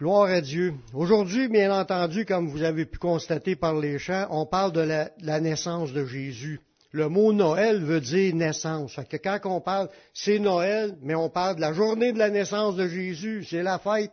Gloire à Dieu. Aujourd'hui, bien entendu, comme vous avez pu constater par les chants, on parle de la, naissance de Jésus. Le mot Noël veut dire naissance. Fait que quand on parle, c'est Noël, mais on parle de la journée de la naissance de Jésus. C'est la fête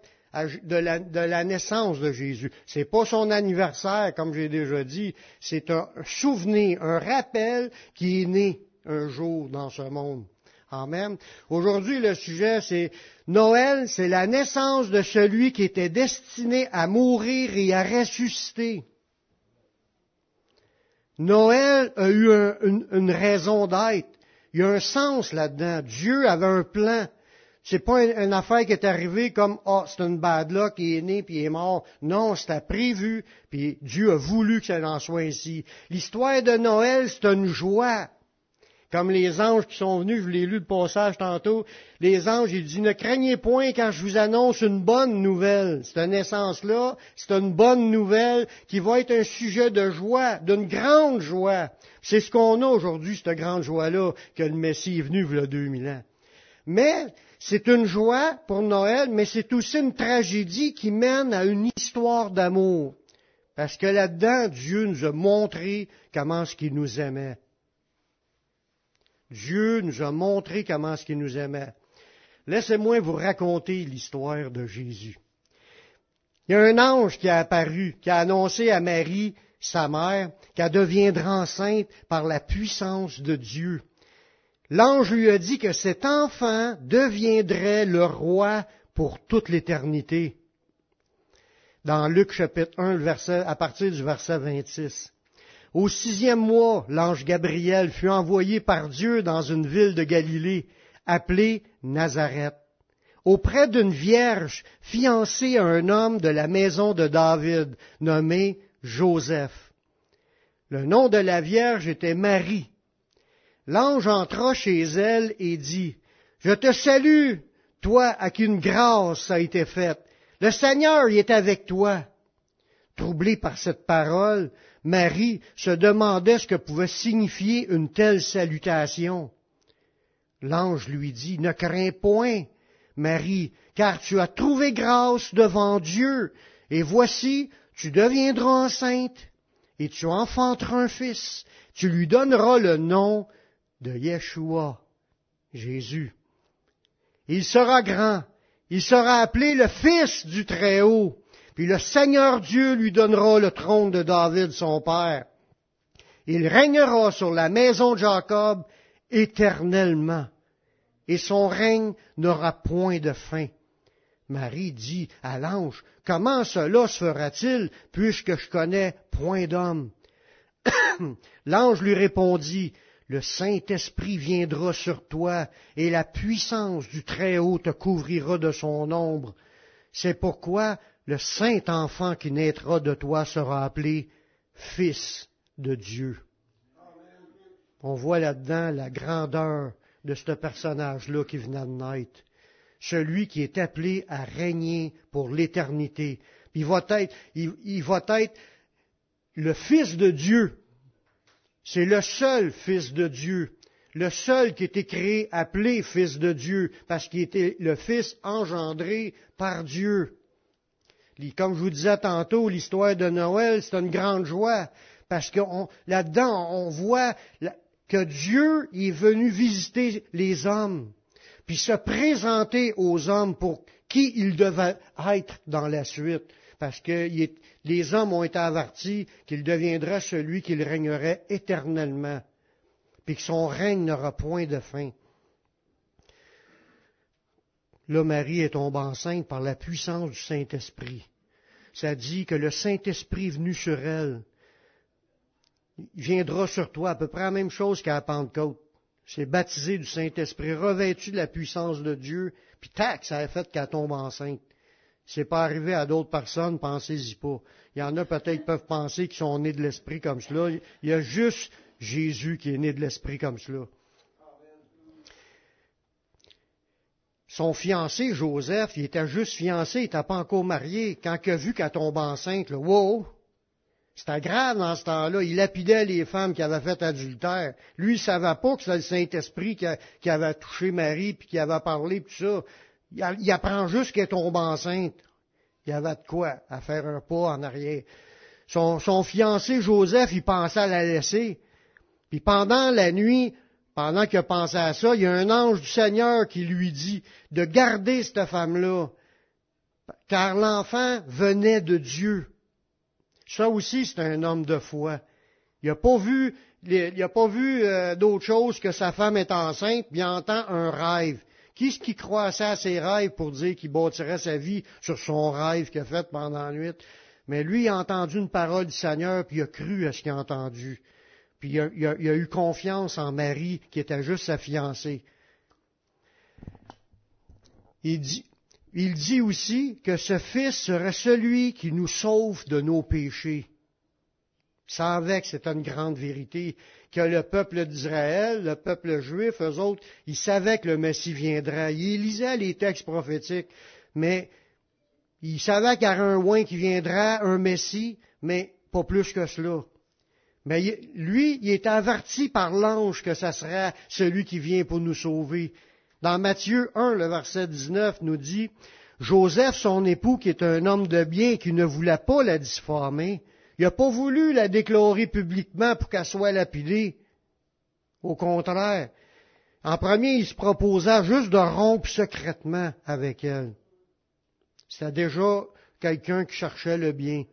de la, de la, naissance de Jésus. C'est pas son anniversaire, comme j'ai déjà dit. C'est un souvenir, un rappel qui est né un jour dans ce monde. Amen. Aujourd'hui, le sujet, c'est Noël, c'est la naissance de celui qui était destiné à mourir et à ressusciter. Noël a eu un, une, raison d'être. Il y a un sens là-dedans. Dieu avait un plan. C'est pas une, affaire qui est arrivée comme oh c'est une bad luck qui est né puis est mort. Non, c'était prévu puis Dieu a voulu que ça en soit ainsi. L'histoire de Noël c'est une joie. Comme les anges qui sont venus, je l'ai lu le passage tantôt, les anges, ils disent, ne craignez point quand je vous annonce une bonne nouvelle. Cette naissance-là, c'est une bonne nouvelle qui va être un sujet de joie, d'une grande joie. C'est ce qu'on a aujourd'hui, cette grande joie-là, que le Messie est venu il y a 2000 ans. Mais, c'est une joie pour Noël, mais c'est aussi une tragédie qui mène à une histoire d'amour. Parce que là-dedans, Dieu nous a montré comment ce qu'il nous aimait. Dieu nous a montré comment est-ce qu'il nous aimait. Laissez-moi vous raconter l'histoire de Jésus. Il y a un ange qui a apparu, qui a annoncé à Marie, sa mère, qu'elle deviendra enceinte par la puissance de Dieu. L'ange lui a dit que cet enfant deviendrait le roi pour toute l'éternité. Dans Luc chapitre 1, verset, à partir du verset 26. Au sixième mois, l'ange Gabriel fut envoyé par Dieu dans une ville de Galilée, appelée Nazareth, auprès d'une vierge fiancée à un homme de la maison de David, nommé Joseph. Le nom de la vierge était Marie. L'ange entra chez elle et dit, Je te salue, toi à qui une grâce a été faite. Le Seigneur y est avec toi. Troublée par cette parole, Marie se demandait ce que pouvait signifier une telle salutation. L'ange lui dit, Ne crains point, Marie, car tu as trouvé grâce devant Dieu, et voici, tu deviendras enceinte, et tu enfanteras un fils. Tu lui donneras le nom de Yeshua, Jésus. Il sera grand, il sera appelé le Fils du Très-Haut, puis le Seigneur Dieu lui donnera le trône de David, son père. Il régnera sur la maison de Jacob éternellement, et son règne n'aura point de fin. Marie dit à l'ange, Comment cela se fera-t-il, puisque je connais point d'homme? L'ange lui répondit, Le Saint-Esprit viendra sur toi, et la puissance du Très-Haut te couvrira de son ombre. C'est pourquoi le saint enfant qui naîtra de toi sera appelé Fils de Dieu. On voit là-dedans la grandeur de ce personnage-là qui venait de naître. Celui qui est appelé à régner pour l'éternité. Il va être, il, il va être le Fils de Dieu. C'est le seul Fils de Dieu. Le seul qui été créé, appelé Fils de Dieu, parce qu'il était le Fils engendré par Dieu. Comme je vous disais tantôt, l'histoire de Noël, c'est une grande joie, parce que là-dedans, on voit que Dieu est venu visiter les hommes, puis se présenter aux hommes pour qui il devait être dans la suite, parce que les hommes ont été avertis qu'il deviendrait celui qui régnerait éternellement, puis que son règne n'aura point de fin. Là, Marie est tombée enceinte par la puissance du Saint-Esprit. Ça dit que le Saint-Esprit venu sur elle viendra sur toi, à peu près la même chose qu'à Pentecôte. C'est baptisé du Saint-Esprit, revêtu de la puissance de Dieu, puis tac, ça a fait qu'elle tombe enceinte. C'est pas arrivé à d'autres personnes, pensez-y pas. Il y en a peut-être qui peuvent penser qu'ils sont nés de l'Esprit comme cela. Il y a juste Jésus qui est né de l'Esprit comme cela. Son fiancé, Joseph, il était juste fiancé, il n'était pas encore marié. Quand il a vu qu'elle tombe enceinte, là, wow! C'était grave dans ce temps-là. Il lapidait les femmes qui avaient fait adultère. Lui, il savait pas que c'était le Saint-Esprit qui, avait touché Marie, puis qui avait parlé, tout ça. Il, apprend juste qu'elle tombe enceinte. Il avait de quoi à faire un pas en arrière. Son, son fiancé Joseph, il pensait à la laisser. Puis pendant la nuit, pendant qu'il a pensé à ça, il y a un ange du Seigneur qui lui dit de garder cette femme-là, car l'enfant venait de Dieu. Ça aussi, c'est un homme de foi. Il n'a pas vu, il a pas vu euh, d'autre chose que sa femme est enceinte, puis il entend un rêve. Qui est-ce qui croissait à ses rêves pour dire qu'il bâtirait sa vie sur son rêve qu'il a fait pendant la nuit? Mais lui, il a entendu une parole du Seigneur, puis il a cru à ce qu'il a entendu. Il a, eu confiance en Marie, qui était juste sa fiancée. Il dit, aussi que ce Fils serait celui qui nous sauve de nos péchés. Savait que c'était une grande vérité, que le peuple d'Israël, le peuple juif, eux autres, ils savaient que le Messie viendrait. Ils lisaient les textes prophétiques, mais ils savaient qu'il y aurait un oin qui viendra, un Messie, mais pas plus que cela. Mais lui, il est averti par l'ange que ce sera celui qui vient pour nous sauver. Dans Matthieu 1, le verset 19 nous dit, Joseph, son époux, qui est un homme de bien, qui ne voulait pas la diffamer, il n'a pas voulu la déclarer publiquement pour qu'elle soit lapidée. Au contraire, en premier, il se proposa juste de rompre secrètement avec elle. C'était déjà quelqu'un qui cherchait le bien.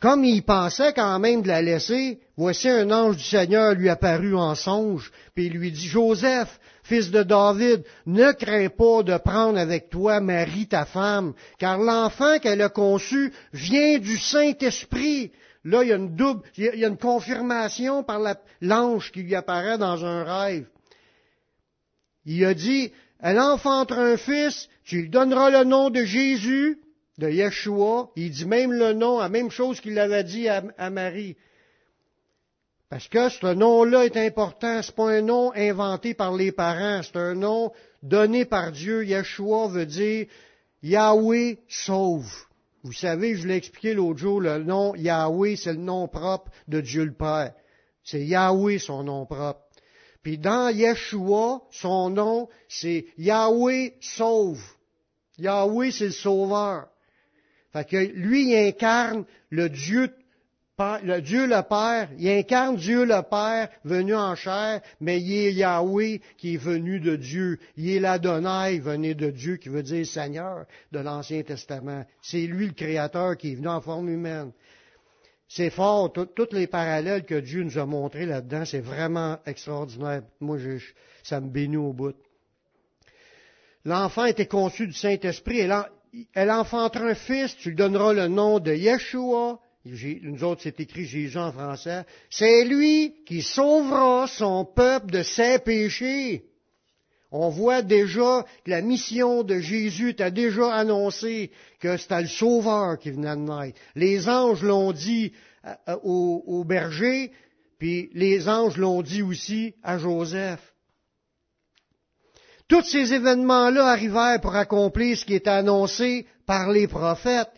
Comme il pensait quand même de la laisser, voici un ange du Seigneur lui apparut en songe, puis il lui dit, Joseph, fils de David, ne crains pas de prendre avec toi Marie, ta femme, car l'enfant qu'elle a conçu vient du Saint-Esprit. Là, il y a une double, il y a une confirmation par l'ange qui lui apparaît dans un rêve. Il a dit, elle enfantera un fils, tu lui donneras le nom de Jésus, de Yeshua. Il dit même le nom, la même chose qu'il avait dit à, Marie. Parce que ce nom-là est important. C'est pas un nom inventé par les parents. C'est un nom donné par Dieu. Yeshua veut dire Yahweh sauve. Vous savez, je l'ai expliqué l'autre jour, le nom Yahweh, c'est le nom propre de Dieu le Père. C'est Yahweh son nom propre. Puis dans Yeshua, son nom, c'est Yahweh sauve. Yahweh, c'est le sauveur. Fait que lui, il incarne le Dieu le Dieu le Père, il incarne Dieu le Père venu en chair, mais il est Yahweh qui est venu de Dieu. Il est l'Adonai venu de Dieu, qui veut dire Seigneur de l'Ancien Testament. C'est lui le Créateur qui est venu en forme humaine. C'est fort, tous les parallèles que Dieu nous a montrés là-dedans, c'est vraiment extraordinaire. Moi, je, ça me bénit au bout. L'enfant était conçu du Saint-Esprit. Elle, elle enfantera un fils, tu lui donneras le nom de Yeshua, nous autres, c'est écrit Jésus en français, c'est lui qui sauvera son peuple de ses péchés. On voit déjà que la mission de Jésus t'a déjà annoncé que c'était le sauveur qui venait de naître. Les anges l'ont dit au, au berger, puis les anges l'ont dit aussi à Joseph. Tous ces événements-là arrivèrent pour accomplir ce qui était annoncé par les prophètes.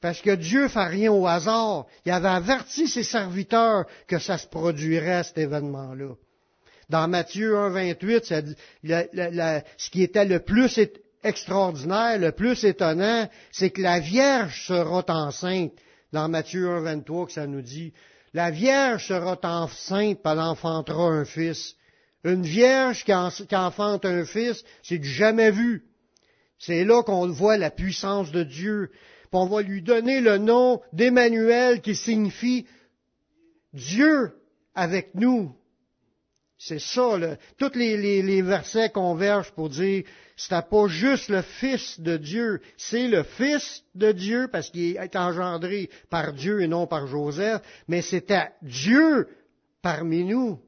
Parce que Dieu fait rien au hasard. Il avait averti ses serviteurs que ça se produirait, cet événement-là. Dans Matthieu 1, 28, ça dit, ce qui était le plus extraordinaire, le plus étonnant, c'est que la Vierge sera enceinte. Dans Matthieu 1, 23, que ça nous dit, la Vierge sera enceinte, elle enfantera un fils. Une Vierge qui, enfante un fils, c'est du jamais vu. C'est là qu'on voit la puissance de Dieu on va lui donner le nom d'Emmanuel qui signifie Dieu avec nous. C'est ça, tous les, versets convergent pour dire, c'était pas juste le Fils de Dieu, c'est le Fils de Dieu parce qu'il est engendré par Dieu et non par Joseph, mais c'était Dieu parmi nous.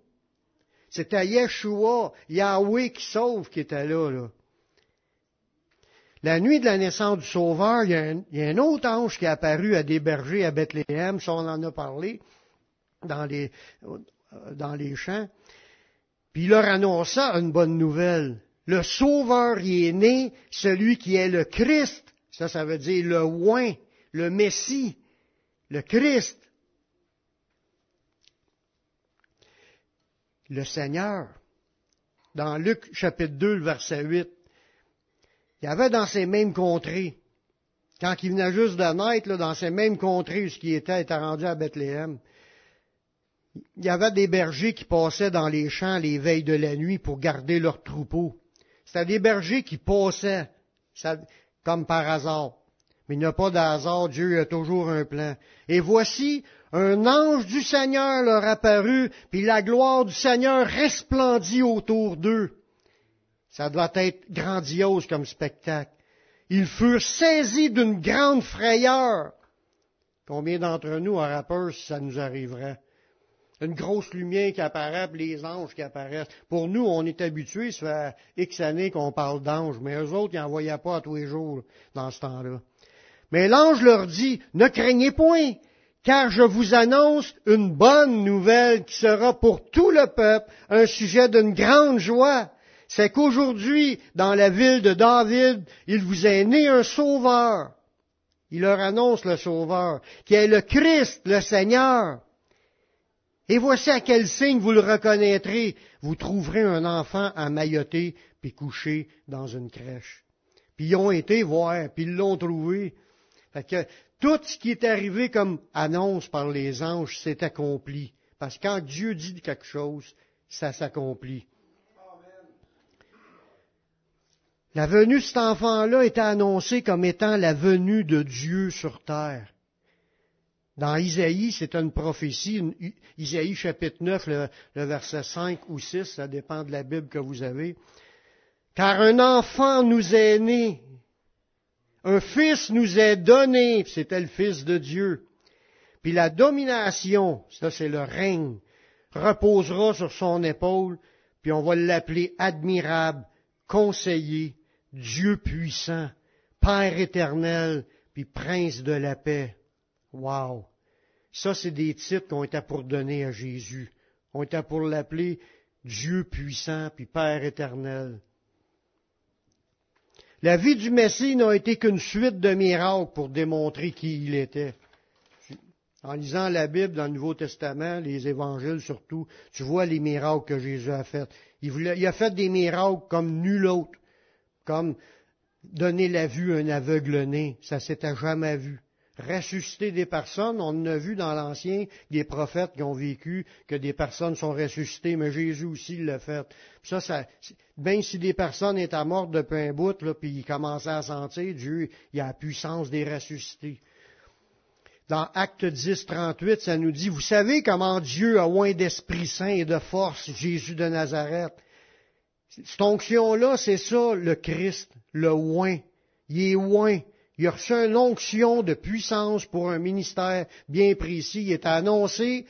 C'était Yeshua, Yahweh qui sauve qui était là. La nuit de la naissance du Sauveur, il y, a un, autre ange qui est apparu à des bergers à Bethléem, ça on en a parlé dans les, dans les champs. Puis il leur annonça une bonne nouvelle. Le Sauveur y est né, celui qui est le Christ. Ça, ça veut dire le oin, le Messie, le Christ. Le Seigneur. Dans Luc chapitre 2, verset 8. Il y avait dans ces mêmes contrées quand il venait juste de naître, là, dans ces mêmes contrées ce qui était, était rendu à Bethléem, il y avait des bergers qui passaient dans les champs les veilles de la nuit pour garder leurs troupeaux. C'était des bergers qui passaient, comme par hasard. Mais il n'y a pas d'hasard, Dieu a toujours un plan. Et voici, un ange du Seigneur leur apparut, puis la gloire du Seigneur resplendit autour d'eux. Ça doit être grandiose comme spectacle. Ils furent saisis d'une grande frayeur. Combien d'entre nous auraient peur si ça nous arriverait? Une grosse lumière qui apparaît, puis les anges qui apparaissent. Pour nous, on est habitués, ça fait X années qu'on parle d'anges, mais eux autres, ils n'en voyaient pas à tous les jours dans ce temps-là. Mais l'ange leur dit, ne craignez point, car je vous annonce une bonne nouvelle qui sera pour tout le peuple un sujet d'une grande joie. C'est qu'aujourd'hui, dans la ville de David, il vous est né un sauveur. Il leur annonce le sauveur, qui est le Christ, le Seigneur. Et voici à quel signe vous le reconnaîtrez. Vous trouverez un enfant emmailloté puis couché dans une crèche. Puis ils ont été voir, puis ils l'ont trouvé. Tout ce qui est arrivé comme annonce par les anges s'est accompli. Parce que quand Dieu dit quelque chose, ça s'accomplit. La venue de cet enfant-là était annoncée comme étant la venue de Dieu sur terre. Dans Isaïe, c'est une prophétie, Isaïe chapitre 9, le, le, verset 5 ou 6, ça dépend de la Bible que vous avez. Car un enfant nous est né, un fils nous est donné, c'était le fils de Dieu. Puis la domination, ça c'est le règne, reposera sur son épaule, puis on va l'appeler admirable, conseiller, Dieu puissant, Père éternel, puis Prince de la paix. Wow! Ça, c'est des titres qu'on était pour donner à Jésus. On était pour l'appeler Dieu puissant, puis Père éternel. La vie du Messie n'a été qu'une suite de miracles pour démontrer qui il était. En lisant la Bible dans le Nouveau Testament, les évangiles surtout, tu vois les miracles que Jésus a faits. Il, a fait des miracles comme nul autre, comme donner la vue à un aveugle-né, ça s'était jamais vu ressusciter des personnes. On a vu dans l'Ancien des prophètes qui ont vécu que des personnes sont ressuscitées, mais Jésus aussi l'a fait. ça, ça, ben si des personnes étaient mortes depuis un bout, puis ils commençaient à sentir, Dieu, il a la puissance des ressuscités. Dans Acte 10, 38, ça nous dit, vous savez comment Dieu a oint d'Esprit Saint et de force Jésus de Nazareth. Cette onction-là, c'est ça, le Christ, le oint. Il est oint. Il a reçu une onction de puissance pour un ministère bien précis. Il est annoncé,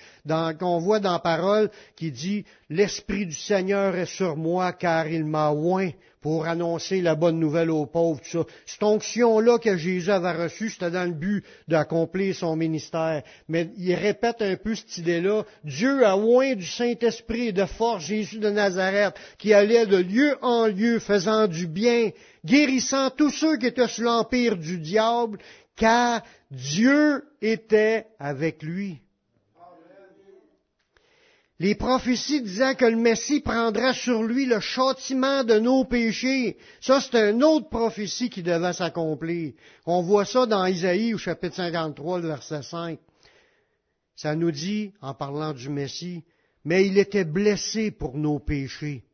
qu'on voit dans la parole, qui dit, l'Esprit du Seigneur est sur moi car il m'a oint pour annoncer la bonne nouvelle aux pauvres. Tout ça. Cette onction-là que Jésus avait reçue, c'était dans le but d'accomplir son ministère. Mais il répète un peu cette idée-là. Dieu a oint du Saint-Esprit et de force Jésus de Nazareth, qui allait de lieu en lieu, faisant du bien, guérissant tous ceux qui étaient sous l'empire du diable, car Dieu était avec lui les prophéties disant que le Messie prendrait sur lui le châtiment de nos péchés. Ça, c'est une autre prophétie qui devait s'accomplir. On voit ça dans Isaïe au chapitre 53, le verset 5. Ça nous dit, en parlant du Messie, mais il était blessé pour nos péchés,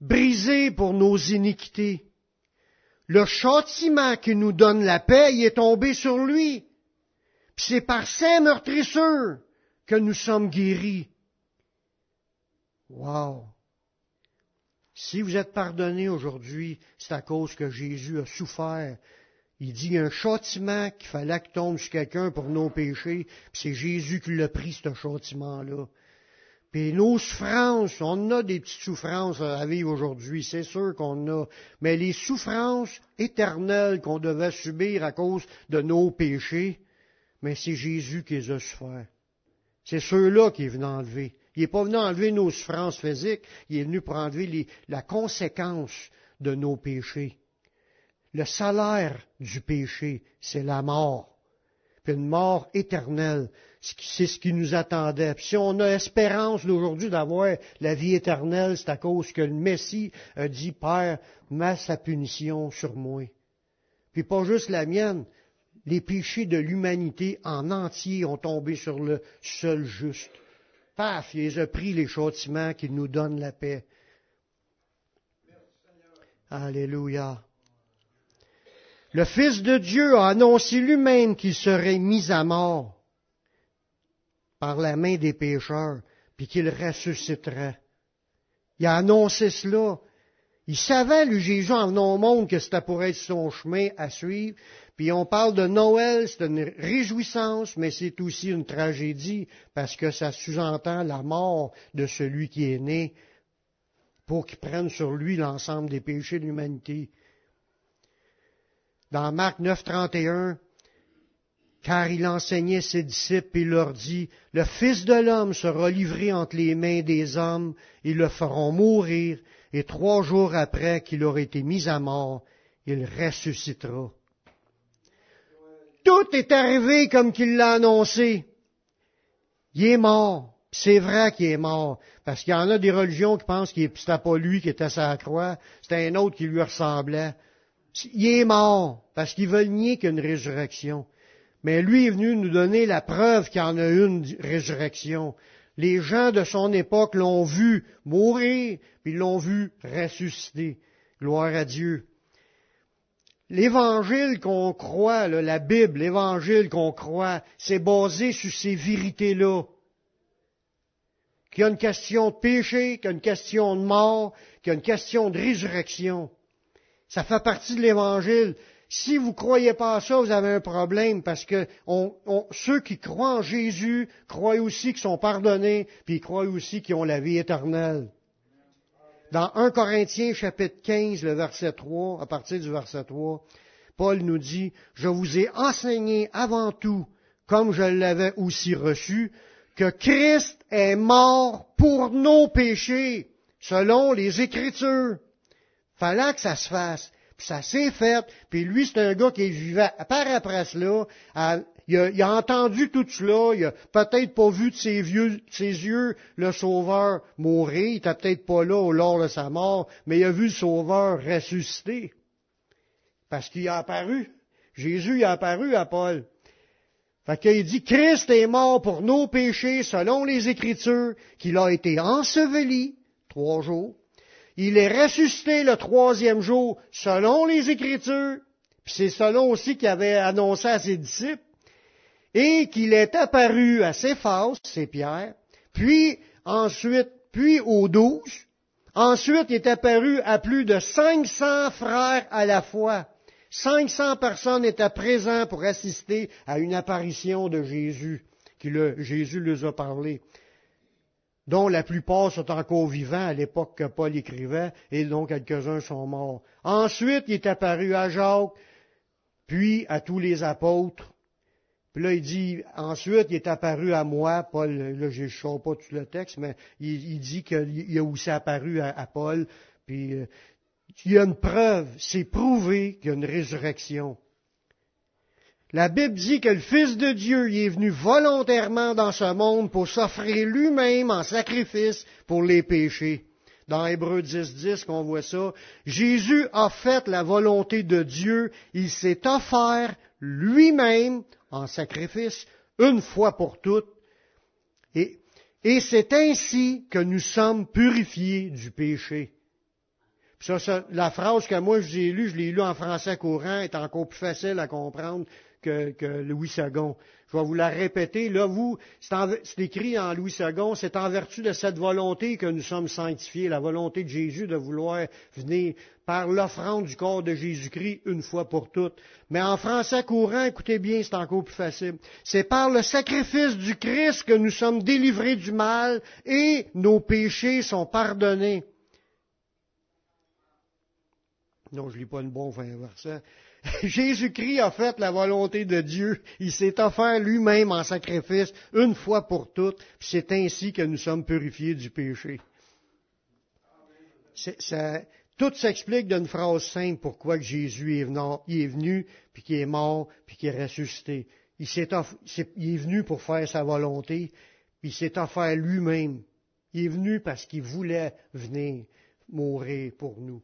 brisé pour nos iniquités. Le châtiment qui nous donne la paix il est tombé sur lui. C'est par ses meurtrissures que nous sommes guéris. Wow! Si vous êtes pardonné aujourd'hui, c'est à cause que Jésus a souffert. Il dit un châtiment qu'il fallait que tombe sur quelqu'un pour nos péchés, puis c'est Jésus qui l'a pris, ce châtiment-là. Puis nos souffrances, on a des petites souffrances à vivre aujourd'hui, c'est sûr qu'on a, mais les souffrances éternelles qu'on devait subir à cause de nos péchés, mais c'est Jésus qui les a souffert. C'est ceux-là qui est venu enlever. Il n'est pas venu enlever nos souffrances physiques, il est venu pour enlever la conséquence de nos péchés. Le salaire du péché, c'est la mort. Puis une mort éternelle, c'est ce qui nous attendait. Puis si on a espérance d'aujourd'hui d'avoir la vie éternelle, c'est à cause que le Messie a dit, Père, mets sa punition sur moi. Puis pas juste la mienne, les péchés de l'humanité en entier ont tombé sur le seul juste. Paf, il les a pris les châtiments qui nous donnent la paix. Alléluia. Le Fils de Dieu a annoncé lui-même qu'il serait mis à mort par la main des pécheurs, puis qu'il ressusciterait. Il a annoncé cela. Il savait, lui, Jésus, en venant au monde, que c'était pour être son chemin à suivre. Puis on parle de Noël, c'est une réjouissance, mais c'est aussi une tragédie, parce que ça sous-entend la mort de celui qui est né, pour qu'il prenne sur lui l'ensemble des péchés de l'humanité. Dans Marc 9, 31, car il enseignait ses disciples et leur dit, Le Fils de l'homme sera livré entre les mains des hommes, ils le feront mourir, et trois jours après qu'il aura été mis à mort, il ressuscitera. Tout est arrivé comme qu'il l'a annoncé. Il est mort. C'est vrai qu'il est mort. Parce qu'il y en a des religions qui pensent que c'était pas lui qui était à sa croix, c'était un autre qui lui ressemblait. Il est mort. Parce qu'ils veulent nier qu'il y a une résurrection. Mais lui est venu nous donner la preuve qu'il y en a une résurrection. Les gens de son époque l'ont vu mourir, puis l'ont vu ressusciter. Gloire à Dieu. L'évangile qu'on croit, la Bible, l'évangile qu'on croit, c'est basé sur ces vérités-là. Qu'il y a une question de péché, qu'il y a une question de mort, qu'il y a une question de résurrection. Ça fait partie de l'évangile. Si vous ne croyez pas à ça, vous avez un problème parce que ceux qui croient en Jésus croient aussi qu'ils sont pardonnés, puis ils croient aussi qu'ils ont la vie éternelle. Dans 1 Corinthiens chapitre 15, le verset 3, à partir du verset 3, Paul nous dit, Je vous ai enseigné avant tout, comme je l'avais aussi reçu, que Christ est mort pour nos péchés, selon les Écritures. Fallait que ça se fasse. Puis ça s'est fait. Puis lui, c'est un gars qui vivait par après cela. il, a, entendu tout cela. Il a peut-être pas vu de ses, ses yeux le Sauveur mourir. Il était peut-être pas là au lors de sa mort, mais il a vu le Sauveur ressusciter. Parce qu'il a apparu. Jésus a apparu à Paul. Fait qu'il dit, Christ est mort pour nos péchés selon les Écritures, qu'il a été enseveli trois jours, il est ressuscité le troisième jour selon les Écritures, puis c'est selon aussi qu'il avait annoncé à ses disciples, et qu'il est apparu à Céphas, c'est Pierre, puis ensuite, puis aux douze, ensuite il est apparu à plus de 500 frères à la fois. 500 personnes étaient présentes pour assister à une apparition de Jésus, qui le, Jésus les a parlé dont la plupart sont encore vivants à l'époque que Paul écrivait, et dont quelques-uns sont morts. Ensuite, il est apparu à Jacques, puis à tous les apôtres. Puis là, il dit, ensuite, il est apparu à moi, Paul, là, je ne sais pas tout le texte, mais il, dit qu'il est aussi apparu à, Paul, puis euh, il y a une preuve, c'est prouvé qu'il y a une résurrection. La Bible dit que le Fils de Dieu y est venu volontairement dans ce monde pour s'offrir lui-même en sacrifice pour les péchés. Dans Hébreu 10, 10 qu'on voit ça, Jésus a fait la volonté de Dieu, il s'est offert lui-même en sacrifice une fois pour toutes, et, et c'est ainsi que nous sommes purifiés du péché. Ça, la phrase que moi j'ai lue, je l'ai lue en français courant, est encore plus facile à comprendre que, Louis II. Je vais vous la répéter. Là, vous, c'est écrit en Louis II, c'est en vertu de cette volonté que nous sommes sanctifiés, la volonté de Jésus de vouloir venir par l'offrande du corps de Jésus-Christ une fois pour toutes. Mais en français courant, écoutez bien, c'est encore plus facile. C'est par le sacrifice du Christ que nous sommes délivrés du mal et nos péchés sont pardonnés. Non, je lis pas une bon verset. Jésus-Christ a fait la volonté de Dieu. Il s'est offert lui-même en sacrifice une fois pour toutes. C'est ainsi que nous sommes purifiés du péché. tout s'explique d'une phrase simple pourquoi Jésus est venu, puis qu'il est mort, puis qu'il est ressuscité. Il, est venu pour faire sa volonté, puis il s'est offert lui-même. Il est venu parce qu'il voulait venir mourir pour nous.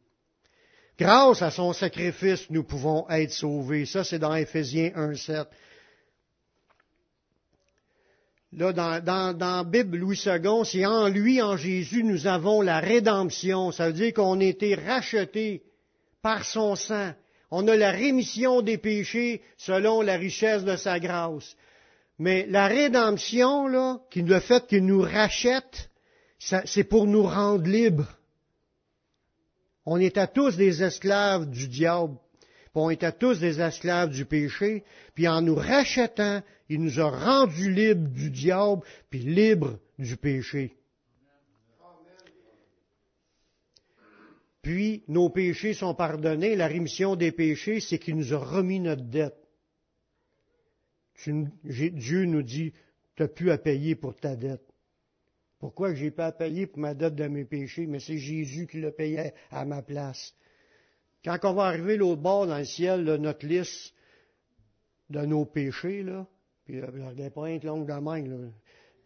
Grâce à son sacrifice, nous pouvons être sauvés. Ça, c'est dans Éphésiens 1.7. Là, dans, dans, Bible Louis II, c'est en lui, en Jésus, nous avons la rédemption. Ça veut dire qu'on a été rachetés par son sang. On a la rémission des péchés selon la richesse de sa grâce. Mais la rédemption, là, le fait qu'il nous rachète, c'est pour nous rendre libres. On était tous des esclaves du diable, puis on était tous des esclaves du péché, puis en nous rachetant, il nous a rendus libres du diable, puis libres du péché. Puis nos péchés sont pardonnés, la rémission des péchés, c'est qu'il nous a remis notre dette. Dieu nous dit, tu n'as plus à payer pour ta dette. Pourquoi j'ai pas à payer pour ma dette de mes péchés? Mais c'est Jésus qui le payait à ma place. Quand on va arriver l'autre bord dans le ciel, notre liste de nos péchés, là, puis euh, n'est pas longue de main, là,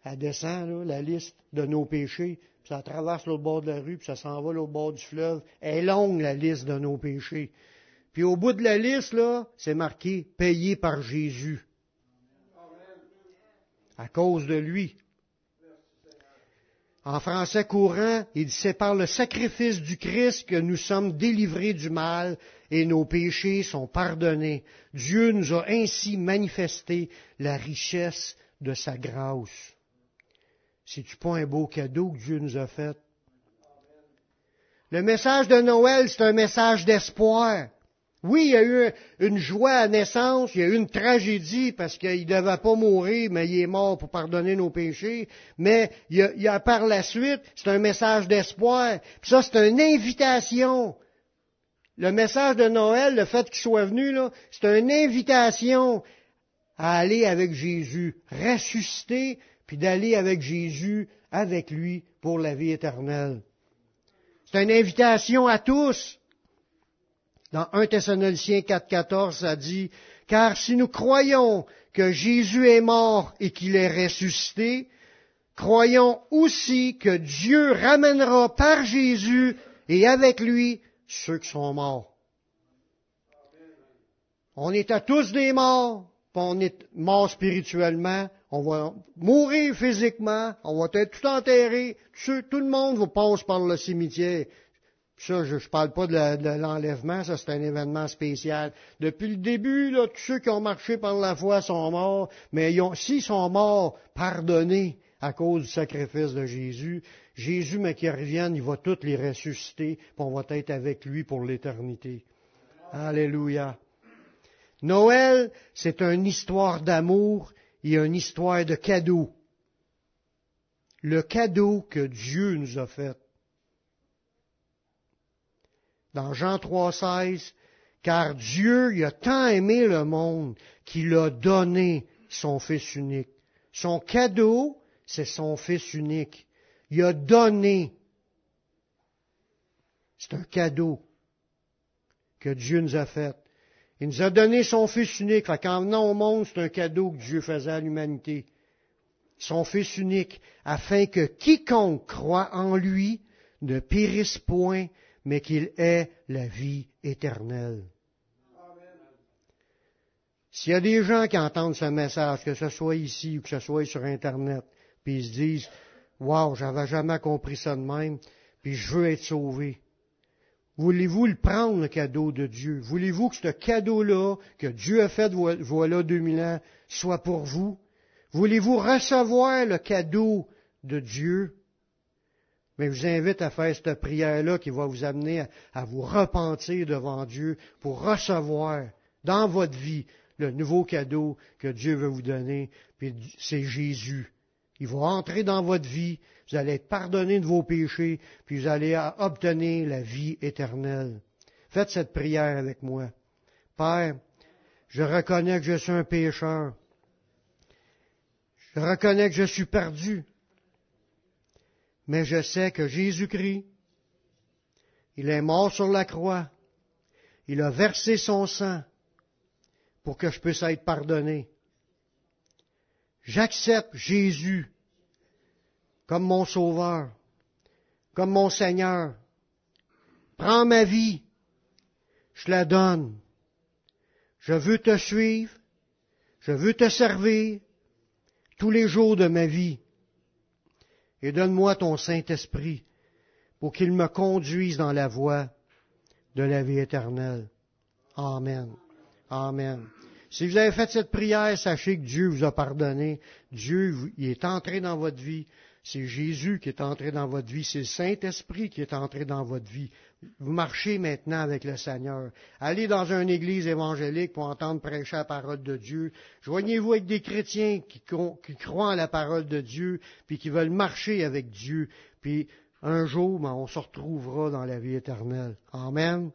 elle descend, la liste de nos péchés, puis ça traverse l'autre bord de la rue, puis ça s'en va l'autre bord du fleuve. Elle est longue, la liste de nos péchés. Puis au bout de la liste, là, c'est marqué payé par Jésus. À cause de lui. En français courant, il par le sacrifice du Christ que nous sommes délivrés du mal et nos péchés sont pardonnés. Dieu nous a ainsi manifesté la richesse de sa grâce. C'est-tu pas un beau cadeau que Dieu nous a fait? Le message de Noël, c'est un message d'espoir. Oui, il y a eu une joie à naissance, il y a eu une tragédie parce qu'il ne devait pas mourir, mais il est mort pour pardonner nos péchés. Mais il y a, par la suite, c'est un message d'espoir. Ça, c'est une invitation. Le message de Noël, le fait qu'il soit venu, c'est une invitation à aller avec Jésus, ressusciter, puis d'aller avec Jésus, avec lui, pour la vie éternelle. C'est une invitation à tous. Dans 1 Thessaloniciens 4.14, ça dit, Car si nous croyons que Jésus est mort et qu'il est ressuscité, croyons aussi que Dieu ramènera par Jésus et avec lui ceux qui sont morts. On est à tous des morts, on est morts spirituellement, on va mourir physiquement, on va être tout enterré, tout le monde vous passe par le cimetière. Ça, je ne parle pas de l'enlèvement, ça c'est un événement spécial. Depuis le début, là, tous ceux qui ont marché par la foi sont morts, mais s'ils sont morts, pardonnés à cause du sacrifice de Jésus, Jésus, mais qu'il revienne, il va tous les ressusciter, puis on va être avec lui pour l'éternité. Alléluia. Noël, c'est une histoire d'amour et une histoire de cadeau. Le cadeau que Dieu nous a fait dans Jean 3,16, car Dieu il a tant aimé le monde qu'il a donné son Fils unique. Son cadeau, c'est son Fils unique. Il a donné. C'est un cadeau que Dieu nous a fait. Il nous a donné son Fils unique. Fait qu'en venant au monde, c'est un cadeau que Dieu faisait à l'humanité. Son Fils unique, afin que quiconque croit en lui ne périsse point, mais qu'il ait la vie éternelle. S'il y a des gens qui entendent ce message, que ce soit ici ou que ce soit sur Internet, puis ils se disent, Wow, j'avais jamais compris ça de même, puis je veux être sauvé. Voulez-vous le prendre, le cadeau de Dieu? Voulez-vous que ce cadeau-là, que Dieu a fait voilà 2000 ans, soit pour vous? Voulez-vous recevoir le cadeau de Dieu? Mais je vous invite à faire cette prière-là qui va vous amener à, vous repentir devant Dieu pour recevoir dans votre vie le nouveau cadeau que Dieu veut vous donner. Puis c'est Jésus. Il va entrer dans votre vie, vous allez être pardonné de vos péchés, puis vous allez obtenir la vie éternelle. Faites cette prière avec moi. Père, je reconnais que je suis un pécheur. Je reconnais que je suis perdu mais je sais que Jésus-Christ, il est mort sur la croix, il a versé son sang pour que je puisse être pardonné. J'accepte Jésus comme mon sauveur, comme mon Seigneur. Prends ma vie, je la donne. Je veux te suivre, je veux te servir tous les jours de ma vie. Et donne-moi ton Saint-Esprit pour qu'il me conduise dans la voie de la vie éternelle. Amen. Amen. Si vous avez fait cette prière, sachez que Dieu vous a pardonné. Dieu il est entré dans votre vie. C'est Jésus qui est entré dans votre vie. C'est le Saint-Esprit qui est entré dans votre vie. Vous marchez maintenant avec le Seigneur. Allez dans une église évangélique pour entendre prêcher la parole de Dieu. Joignez-vous avec des chrétiens qui, croient en la parole de Dieu, puis qui veulent marcher avec Dieu. Puis un jour, ben, on se retrouvera dans la vie éternelle. Amen.